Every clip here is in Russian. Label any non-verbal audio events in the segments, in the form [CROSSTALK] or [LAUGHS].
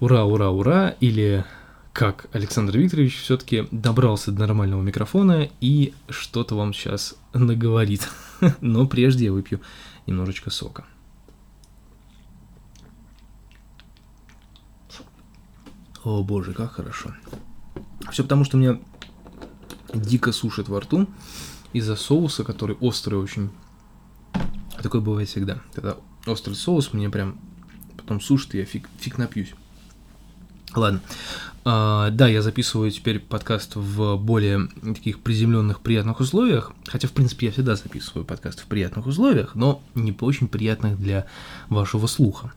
Ура, ура, ура! Или как Александр Викторович все-таки добрался до нормального микрофона и что-то вам сейчас наговорит. [LAUGHS] Но прежде я выпью немножечко сока. О боже, как хорошо. Все потому, что меня дико сушит во рту из-за соуса, который острый очень. Такое бывает всегда. Когда острый соус мне прям потом сушит, и я фиг, фиг напьюсь. Ладно. А, да, я записываю теперь подкаст в более таких приземленных, приятных условиях. Хотя, в принципе, я всегда записываю подкаст в приятных условиях, но не по очень приятных для вашего слуха.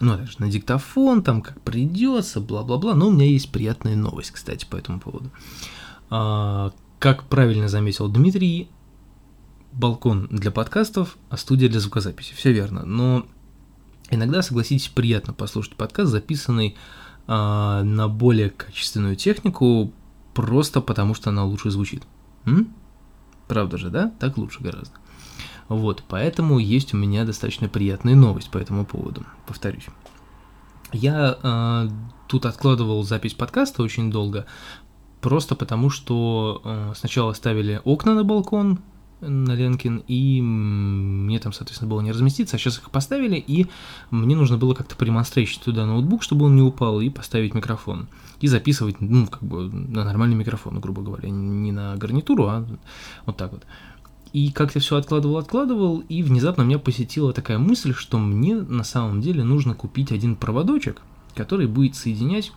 Ну, даже на диктофон, там как придется, бла-бла-бла. Но у меня есть приятная новость, кстати, по этому поводу. А, как правильно заметил Дмитрий, балкон для подкастов, а студия для звукозаписи. Все верно. Но иногда, согласитесь, приятно послушать подкаст, записанный а, на более качественную технику, просто потому что она лучше звучит. М? Правда же, да? Так лучше гораздо. Вот, поэтому есть у меня достаточно приятная новость по этому поводу. Повторюсь. Я э, тут откладывал запись подкаста очень долго, просто потому что э, сначала ставили окна на балкон, на Ленкин, и мне там, соответственно, было не разместиться, а сейчас их поставили, и мне нужно было как-то продемонстрировать туда ноутбук, чтобы он не упал, и поставить микрофон. И записывать, ну, как бы на нормальный микрофон, грубо говоря, не на гарнитуру, а вот так вот. И как-то все откладывал, откладывал, и внезапно меня посетила такая мысль, что мне на самом деле нужно купить один проводочек, который будет соединять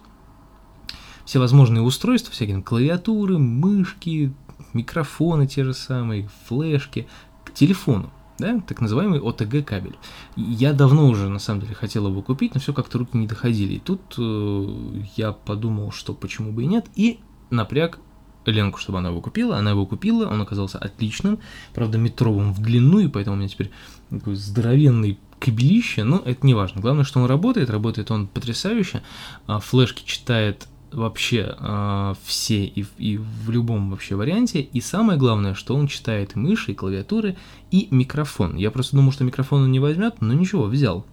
все возможные устройства, всякие клавиатуры, мышки, микрофоны те же самые, флешки, к телефону, да, так называемый OTG кабель. Я давно уже, на самом деле, хотел его купить, но все как-то руки не доходили. И тут э, я подумал, что почему бы и нет, и напряг Ленку, чтобы она его купила. Она его купила, он оказался отличным, правда, метровым в длину, и поэтому у меня теперь такой здоровенный кабелище, но это не важно. Главное, что он работает, работает он потрясающе. А, флешки читает вообще э, все и, и в любом вообще варианте. И самое главное, что он читает мыши, и клавиатуры, и микрофон. Я просто думал, что микрофон он не возьмет, но ничего, взял.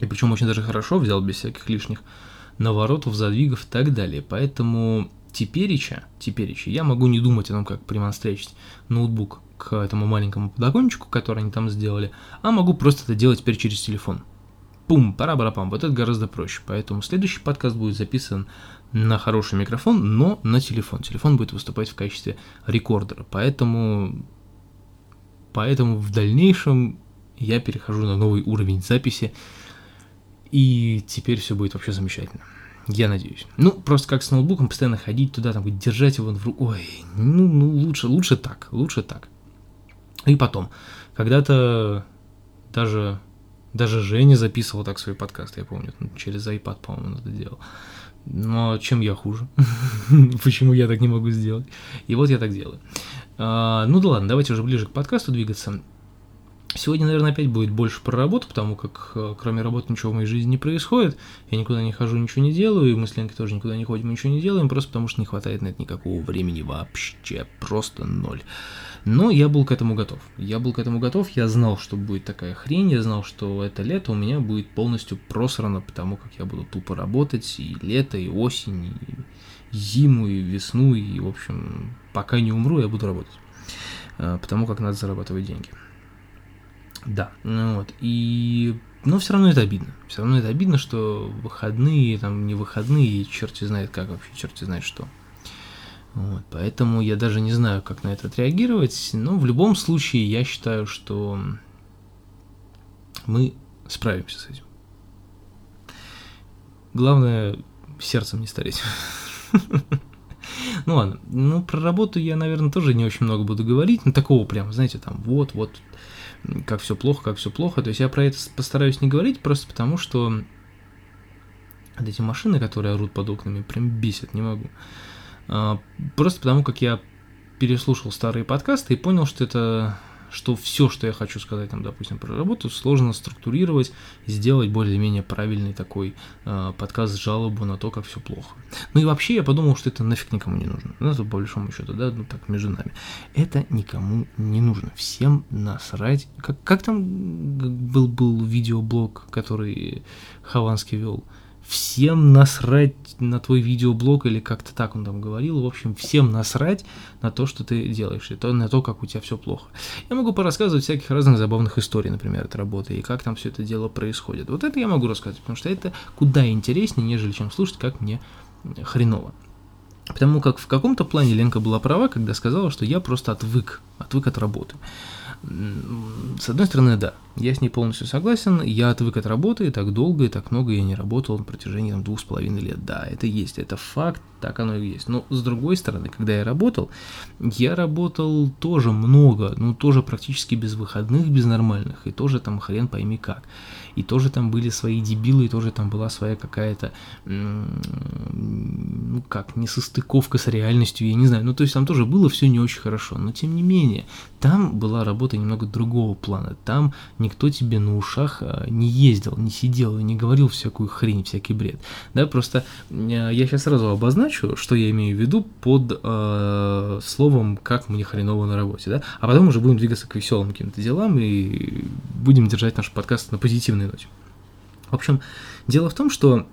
И причем очень даже хорошо взял, без всяких лишних наворотов, задвигов и так далее. Поэтому тепереча, тепереча я могу не думать о том, как примонстречить ноутбук к этому маленькому подокончику, который они там сделали, а могу просто это делать теперь через телефон. Пум, пара барапам. Вот это гораздо проще. Поэтому следующий подкаст будет записан на хороший микрофон, но на телефон. Телефон будет выступать в качестве рекордера. Поэтому, поэтому в дальнейшем я перехожу на новый уровень записи. И теперь все будет вообще замечательно. Я надеюсь. Ну, просто как с ноутбуком постоянно ходить туда, там, держать его в руку. Ой, ну, ну, лучше, лучше так, лучше так. И потом, когда-то даже, даже Женя записывал так свой подкаст, я помню, через iPad, по-моему, он это делал. Но чем я хуже? [LAUGHS] Почему я так не могу сделать? И вот я так делаю. А, ну да ладно, давайте уже ближе к подкасту двигаться. Сегодня, наверное, опять будет больше про работу, потому как э, кроме работы ничего в моей жизни не происходит. Я никуда не хожу, ничего не делаю, и мы с Ленкой тоже никуда не ходим, ничего не делаем, просто потому что не хватает на это никакого времени вообще, просто ноль. Но я был к этому готов. Я был к этому готов, я знал, что будет такая хрень, я знал, что это лето у меня будет полностью просрано, потому как я буду тупо работать и лето, и осень, и зиму, и весну, и, в общем, пока не умру, я буду работать. Э, потому как надо зарабатывать деньги. Да, ну вот, и... Но все равно это обидно. Все равно это обидно, что выходные, там, не выходные, черти знает как вообще, черти знает что. Вот, поэтому я даже не знаю, как на это отреагировать, но в любом случае я считаю, что мы справимся с этим. Главное, сердцем не стареть. Ну ладно, ну про работу я, наверное, тоже не очень много буду говорить, но такого прям, знаете, там вот, вот, как все плохо, как все плохо. То есть я про это постараюсь не говорить, просто потому что вот эти машины, которые орут под окнами, прям бесят, не могу. А, просто потому, как я переслушал старые подкасты и понял, что это что все, что я хочу сказать, там, допустим, про работу, сложно структурировать сделать более-менее правильный такой э, подкаст жалобу на то, как все плохо. Ну и вообще я подумал, что это нафиг никому не нужно. Ну, это по большому счету, да, ну так, между нами. Это никому не нужно. Всем насрать. Как, как там был, был видеоблог, который Хованский вел? Всем насрать на твой видеоблог или как-то так он там говорил. В общем, всем насрать на то, что ты делаешь, и то, на то, как у тебя все плохо. Я могу порассказывать всяких разных забавных историй, например, от работы, и как там все это дело происходит. Вот это я могу рассказать, потому что это куда интереснее, нежели чем слушать, как мне хреново. Потому как в каком-то плане Ленка была права, когда сказала, что я просто отвык, отвык от работы. С одной стороны, да, я с ней полностью согласен, я отвык от работы, и так долго и так много я не работал на протяжении там, двух с половиной лет. Да, это есть, это факт, так оно и есть. Но с другой стороны, когда я работал, я работал тоже много, ну тоже практически без выходных, без нормальных, и тоже там хрен пойми как. И тоже там были свои дебилы, и тоже там была своя какая-то, ну как, несостыковка с реальностью, я не знаю. Ну то есть там тоже было все не очень хорошо, но тем не менее, там была работа немного другого плана. Там никто тебе на ушах а, не ездил, не сидел и не говорил всякую хрень, всякий бред. Да, просто я сейчас сразу обозначу, что я имею в виду под э, словом «как мне хреново на работе», да, а потом уже будем двигаться к веселым каким-то делам и будем держать наш подкаст на позитивной ноте. В общем, дело в том, что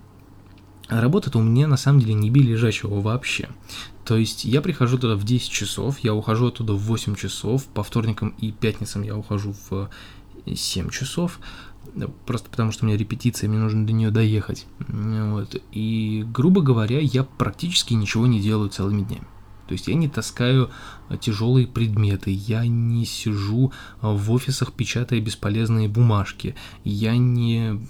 работа-то у меня на самом деле не били лежачего вообще. То есть я прихожу туда в 10 часов, я ухожу оттуда в 8 часов, по вторникам и пятницам я ухожу в 7 часов, просто потому что у меня репетиция, мне нужно до нее доехать. Вот. И, грубо говоря, я практически ничего не делаю целыми днями. То есть я не таскаю тяжелые предметы, я не сижу в офисах, печатая бесполезные бумажки, я не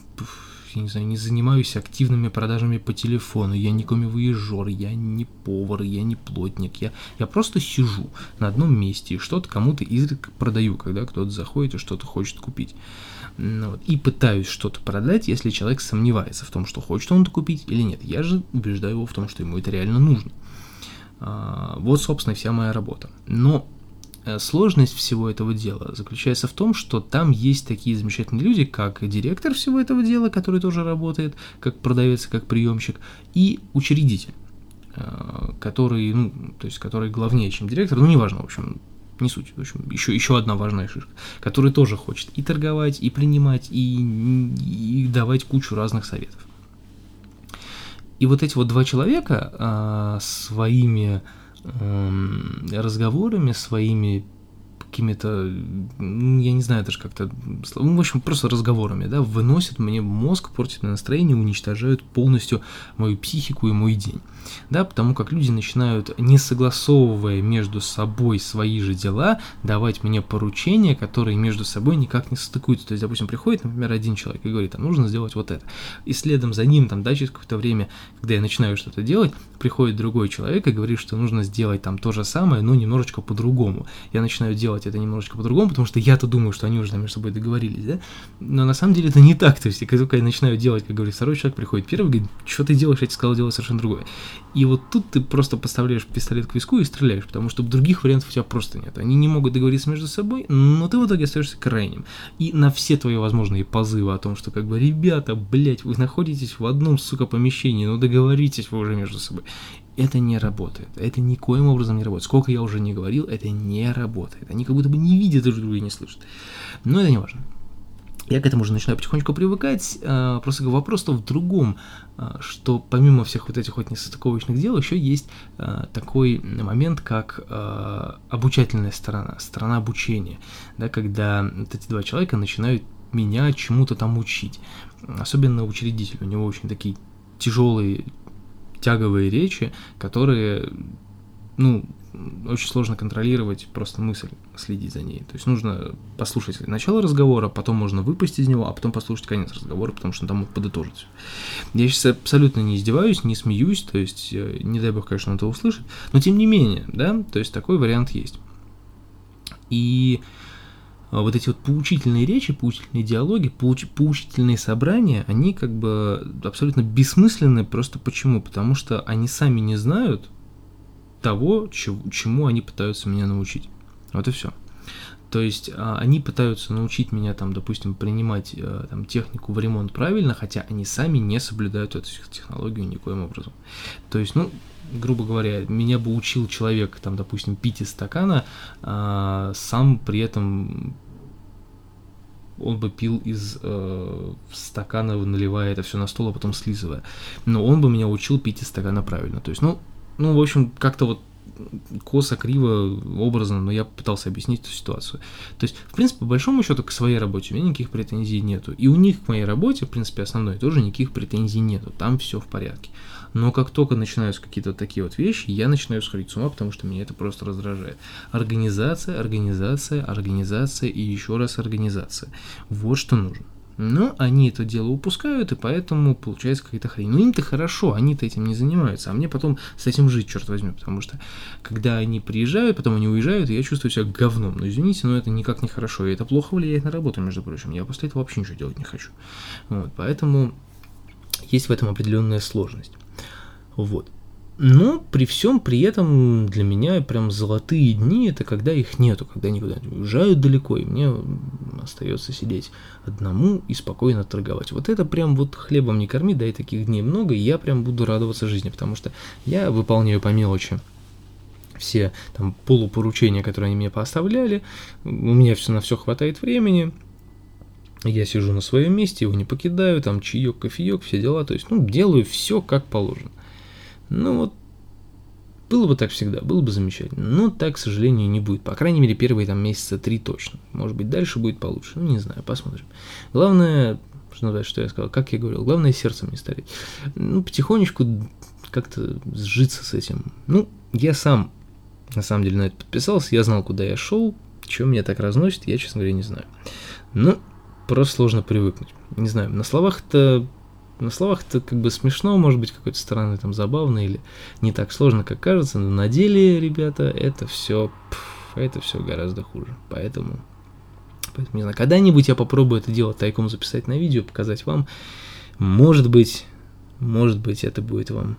я не знаю, не занимаюсь активными продажами по телефону, я не комивоежор, я не повар, я не плотник, я, я просто сижу на одном месте и что-то кому-то изредка продаю, когда кто-то заходит и что-то хочет купить. Вот, и пытаюсь что-то продать, если человек сомневается в том, что хочет он это купить или нет. Я же убеждаю его в том, что ему это реально нужно. А, вот, собственно, вся моя работа. Но сложность всего этого дела заключается в том, что там есть такие замечательные люди, как директор всего этого дела, который тоже работает как продавец, как приемщик, и учредитель, э, который, ну, то есть, который главнее, чем директор, ну, неважно, в общем, не суть. В общем, еще, еще одна важная шишка, который тоже хочет и торговать, и принимать, и, и давать кучу разных советов. И вот эти вот два человека а, своими разговорами своими какими-то, ну, я не знаю даже как-то, ну, в общем, просто разговорами, да, выносят мне мозг, портят настроение, уничтожают полностью мою психику и мой день, да, потому как люди начинают, не согласовывая между собой свои же дела, давать мне поручения, которые между собой никак не стыкуются, то есть, допустим, приходит, например, один человек и говорит, там, нужно сделать вот это, и следом за ним, там, да, через какое-то время, когда я начинаю что-то делать, приходит другой человек и говорит, что нужно сделать там то же самое, но немножечко по-другому, я начинаю делать делать это немножечко по-другому, потому что я-то думаю, что они уже там между собой договорились, да? Но на самом деле это не так. То есть, как только я начинаю делать, как говорит второй человек, приходит первый, говорит, что ты делаешь, я тебе сказал делать совершенно другое. И вот тут ты просто поставляешь пистолет к виску и стреляешь, потому что других вариантов у тебя просто нет. Они не могут договориться между собой, но ты в итоге остаешься крайним. И на все твои возможные позывы о том, что как бы, ребята, блядь, вы находитесь в одном, сука, помещении, но договоритесь вы уже между собой это не работает. Это никоим образом не работает. Сколько я уже не говорил, это не работает. Они как будто бы не видят друг друга и не слышат. Но это не важно. Я к этому уже начинаю потихонечку привыкать. А, просто вопрос-то в другом, а, что помимо всех вот этих вот несостыковочных дел, еще есть а, такой момент, как обучательная сторона, сторона обучения, да, когда вот эти два человека начинают меня чему-то там учить. Особенно учредитель, у него очень такие тяжелые тяговые речи, которые, ну, очень сложно контролировать просто мысль, следить за ней. То есть нужно послушать начало разговора, потом можно выпасть из него, а потом послушать конец разговора, потому что там подытожить. Я сейчас абсолютно не издеваюсь, не смеюсь, то есть э, не дай бог, конечно, это услышать, но тем не менее, да, то есть такой вариант есть. И вот эти вот поучительные речи, поучительные диалоги, поуч, поучительные собрания, они как бы абсолютно бессмысленны. Просто почему? Потому что они сами не знают того, чему, они пытаются меня научить. Вот и все. То есть а, они пытаются научить меня, там, допустим, принимать а, там, технику в ремонт правильно, хотя они сами не соблюдают эту технологию никоим образом. То есть, ну, грубо говоря, меня бы учил человек, там, допустим, пить из стакана, а, сам при этом он бы пил из э, стакана, наливая это все на стол, а потом слизывая. Но он бы меня учил пить из стакана правильно. То есть, ну, ну, в общем, как-то вот косо, криво, образно, но я пытался объяснить эту ситуацию. То есть, в принципе, по большому счету, к своей работе у меня никаких претензий нету. И у них к моей работе, в принципе, основной тоже никаких претензий нету. Там все в порядке. Но как только начинаются какие-то такие вот вещи, я начинаю сходить с ума, потому что меня это просто раздражает. Организация, организация, организация и еще раз организация. Вот что нужно. Но они это дело упускают, и поэтому получается какая-то хрень. Ну им-то хорошо, они-то этим не занимаются, а мне потом с этим жить, черт возьми, потому что когда они приезжают, потом они уезжают, я чувствую себя говном. Ну извините, но это никак не хорошо, и это плохо влияет на работу, между прочим. Я после этого вообще ничего делать не хочу. Вот, поэтому есть в этом определенная сложность. Вот. Но при всем при этом для меня прям золотые дни это когда их нету, когда они куда-нибудь уезжают далеко, и мне остается сидеть одному и спокойно торговать. Вот это прям вот хлебом не корми, да и таких дней много, и я прям буду радоваться жизни, потому что я выполняю по мелочи все там полупоручения, которые они мне поставляли, у меня все на все хватает времени, я сижу на своем месте, его не покидаю, там чаек, кофеек, все дела, то есть, ну, делаю все как положено. Ну вот, было бы так всегда, было бы замечательно. Но так, к сожалению, не будет. По крайней мере, первые там месяца три точно. Может быть, дальше будет получше. Ну, не знаю, посмотрим. Главное, что, да, что я сказал, как я говорил, главное сердцем не стареть. Ну, потихонечку как-то сжиться с этим. Ну, я сам, на самом деле, на это подписался, я знал, куда я шел, что меня так разносит, я, честно говоря, не знаю. Ну, просто сложно привыкнуть. Не знаю, на словах-то на словах это как бы смешно, может быть, какой-то стороны там забавно или не так сложно, как кажется, но на деле, ребята, это все, это все гораздо хуже. Поэтому, поэтому, не знаю, когда-нибудь я попробую это дело тайком записать на видео, показать вам. Может быть, может быть, это будет вам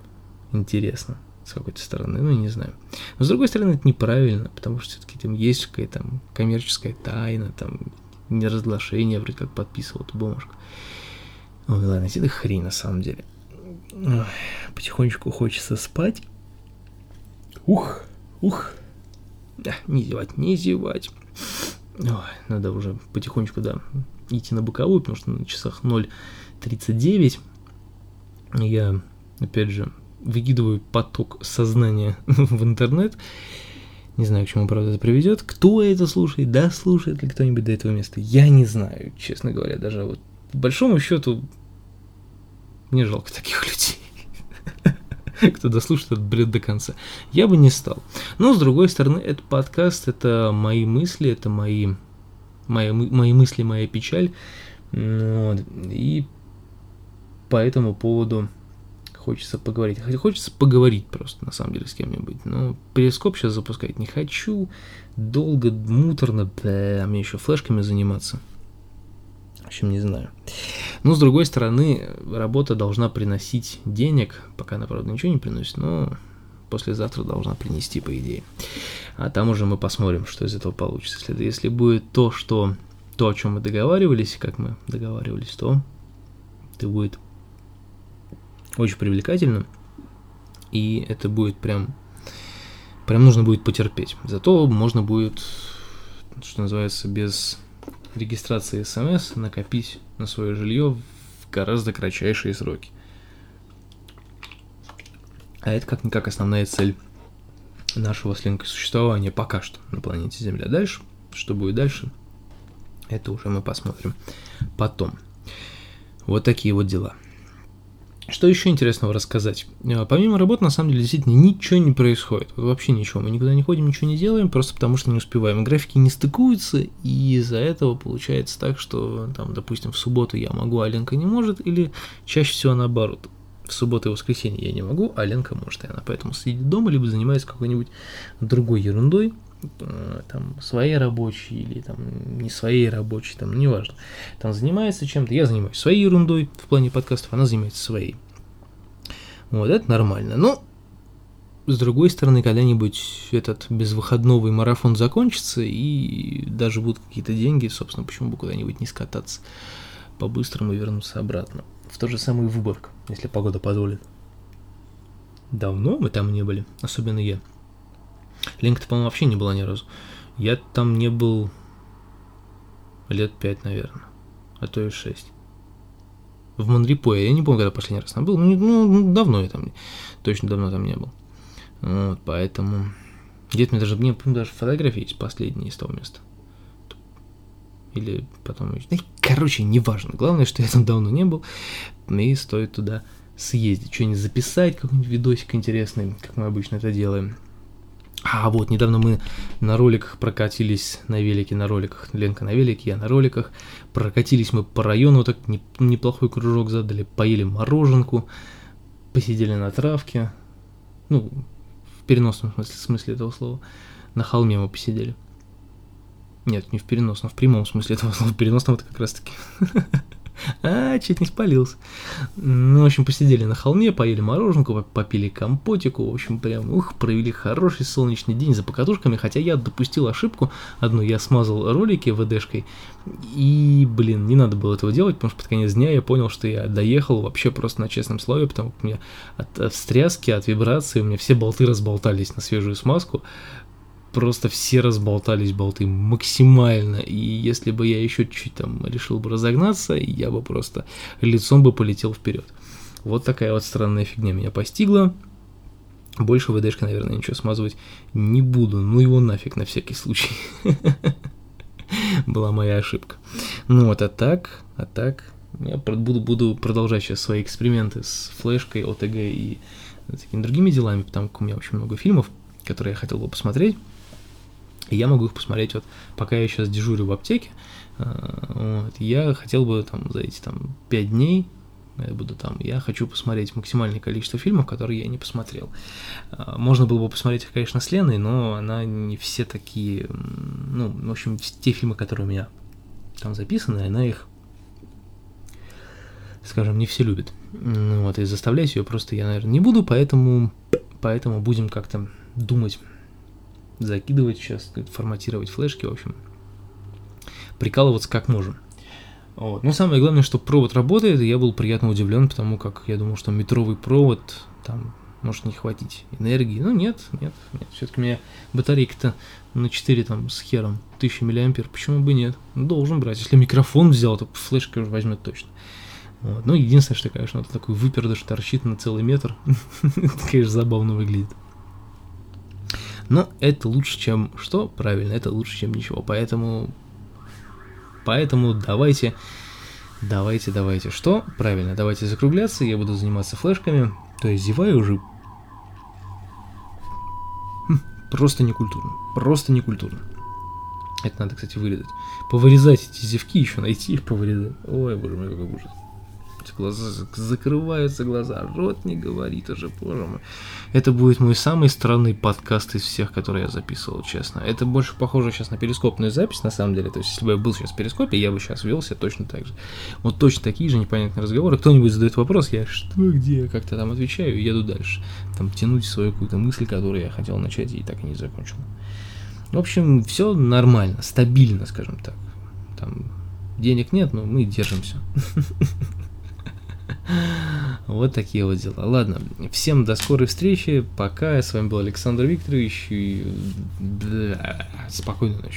интересно с какой-то стороны, ну, не знаю. Но с другой стороны, это неправильно, потому что все-таки там есть какая-то коммерческая тайна, там неразглашение, вроде как подписывал эту бумажку. Ой, ладно, это хрень на самом деле. Ой, потихонечку хочется спать. Ух, ух. Да, не зевать, не зевать. Ой, надо уже потихонечку, да, идти на боковую, потому что на часах 0.39 я, опять же, выкидываю поток сознания [LAUGHS] в интернет. Не знаю, к чему, правда, это приведет. Кто это слушает, да, слушает ли кто-нибудь до этого места, я не знаю, честно говоря. Даже вот по большому счету, мне жалко таких людей, [LAUGHS] кто дослушает этот бред до конца. Я бы не стал. Но, с другой стороны, этот подкаст – это мои мысли, это мои, мои, мои мысли, моя печаль. Вот. И по этому поводу хочется поговорить. Хотя хочется поговорить просто, на самом деле, с кем-нибудь. Но перископ сейчас запускать не хочу. Долго, муторно, да, мне еще флешками заниматься. В общем, не знаю. Но, с другой стороны, работа должна приносить денег, пока она, правда, ничего не приносит, но послезавтра должна принести, по идее. А там уже мы посмотрим, что из этого получится. Если, если будет то, что то, о чем мы договаривались, как мы договаривались, то это будет очень привлекательно. И это будет прям, прям нужно будет потерпеть. Зато можно будет, что называется, без регистрации СМС накопить на свое жилье в гораздо кратчайшие сроки. А это как-никак основная цель нашего с Ленкой существования пока что на планете Земля. Дальше, что будет дальше, это уже мы посмотрим потом. Вот такие вот дела. Что еще интересного рассказать? Э, помимо работы, на самом деле, действительно ничего не происходит. Вообще ничего. Мы никуда не ходим, ничего не делаем, просто потому что не успеваем. Графики не стыкуются, и из-за этого получается так, что, там, допустим, в субботу я могу, а Ленка не может, или чаще всего наоборот. В субботу и воскресенье я не могу, а Ленка может, и она поэтому сидит дома, либо занимается какой-нибудь другой ерундой, там, своей рабочей или там не своей рабочей, там, неважно. Там занимается чем-то, я занимаюсь своей ерундой в плане подкастов, она занимается своей. Вот, это нормально. Но, с другой стороны, когда-нибудь этот безвыходновый марафон закончится, и даже будут какие-то деньги, собственно, почему бы куда-нибудь не скататься по-быстрому и вернуться обратно. В тот же самый Выборг, если погода позволит. Давно мы там не были, особенно я. Ленка-то, по-моему, вообще не была ни разу. Я там не был лет пять, наверное. а то и 6. В Монрепое, я не помню, когда последний раз там был, ну, ну давно я там, точно давно там не был. Вот, поэтому... Где-то мне даже, мне даже фотографии есть последние из того места. Или потом... Короче, неважно. Главное, что я там давно не был, и стоит туда съездить, что-нибудь записать, какой-нибудь видосик интересный, как мы обычно это делаем. А вот, недавно мы на роликах прокатились на велике, на роликах, Ленка на велике, я на роликах. Прокатились мы по району, так неплохой кружок задали, поели мороженку, посидели на травке, ну, в переносном смысле, смысле этого слова, на холме мы посидели. Нет, не в переносном, в прямом смысле этого слова, в переносном это как раз таки [LAUGHS] А, чуть не спалился. Ну, в общем, посидели на холме, поели мороженку, попили компотику, в общем, прям, ух, провели хороший солнечный день за покатушками, хотя я допустил ошибку одну, я смазал ролики ВДшкой, и, блин, не надо было этого делать, потому что под конец дня я понял, что я доехал вообще просто на честном слове, потому что у меня от, от встряски, от вибрации у меня все болты разболтались на свежую смазку, просто все разболтались болты максимально, и если бы я еще чуть-чуть там решил бы разогнаться, я бы просто лицом бы полетел вперед. Вот такая вот странная фигня меня постигла. Больше ВДшка, наверное, ничего смазывать не буду. Ну его нафиг на всякий случай. [LAUGHS] Была моя ошибка. Ну вот, а так, а так, я буду, буду продолжать сейчас свои эксперименты с флешкой, ОТГ и такими другими делами, потому как у меня очень много фильмов, которые я хотел бы посмотреть. И я могу их посмотреть вот, пока я сейчас дежурю в аптеке, э, вот, я хотел бы там за эти там 5 дней, я буду там, я хочу посмотреть максимальное количество фильмов, которые я не посмотрел. Э, можно было бы посмотреть их, конечно, с Леной, но она не все такие, ну, в общем, те фильмы, которые у меня там записаны, она их, скажем, не все любит. Вот, и заставлять ее просто я, наверное, не буду, поэтому, поэтому будем как-то думать закидывать сейчас, форматировать флешки, в общем, прикалываться как можем. Вот. Но самое главное, что провод работает, и я был приятно удивлен, потому как я думал, что метровый провод там может не хватить энергии. Ну нет, нет, нет. Все-таки у меня батарейка-то на 4 там с хером, 1000 миллиампер, почему бы нет? Должен брать. Если микрофон взял, то флешка уже возьмет точно. Вот. Ну, единственное, что, конечно, это такой выпердыш торчит на целый метр. [LAUGHS] это, конечно, забавно выглядит. Но это лучше, чем что? Правильно, это лучше, чем ничего. Поэтому, поэтому давайте, давайте, давайте. Что? Правильно, давайте закругляться. Я буду заниматься флешками. То есть зеваю уже хм, просто некультурно. Просто некультурно. Это надо, кстати, вырезать. Повырезать эти зевки еще, найти их, повырезать. Ой, боже мой, какой ужас глаза, закрываются глаза, рот не говорит уже, боже мой. Это будет мой самый странный подкаст из всех, которые я записывал, честно. Это больше похоже сейчас на перископную запись, на самом деле. То есть, если бы я был сейчас в перископе, я бы сейчас вел себя точно так же. Вот точно такие же непонятные разговоры. Кто-нибудь задает вопрос, я что, где, как-то там отвечаю и еду дальше. Там тянуть свою какую-то мысль, которую я хотел начать и так и не закончил. В общем, все нормально, стабильно, скажем так. Там денег нет, но мы держимся. [LAUGHS] Вот такие вот дела. Ладно, всем до скорой встречи. Пока. С вами был Александр Викторович. И... Спокойной ночи.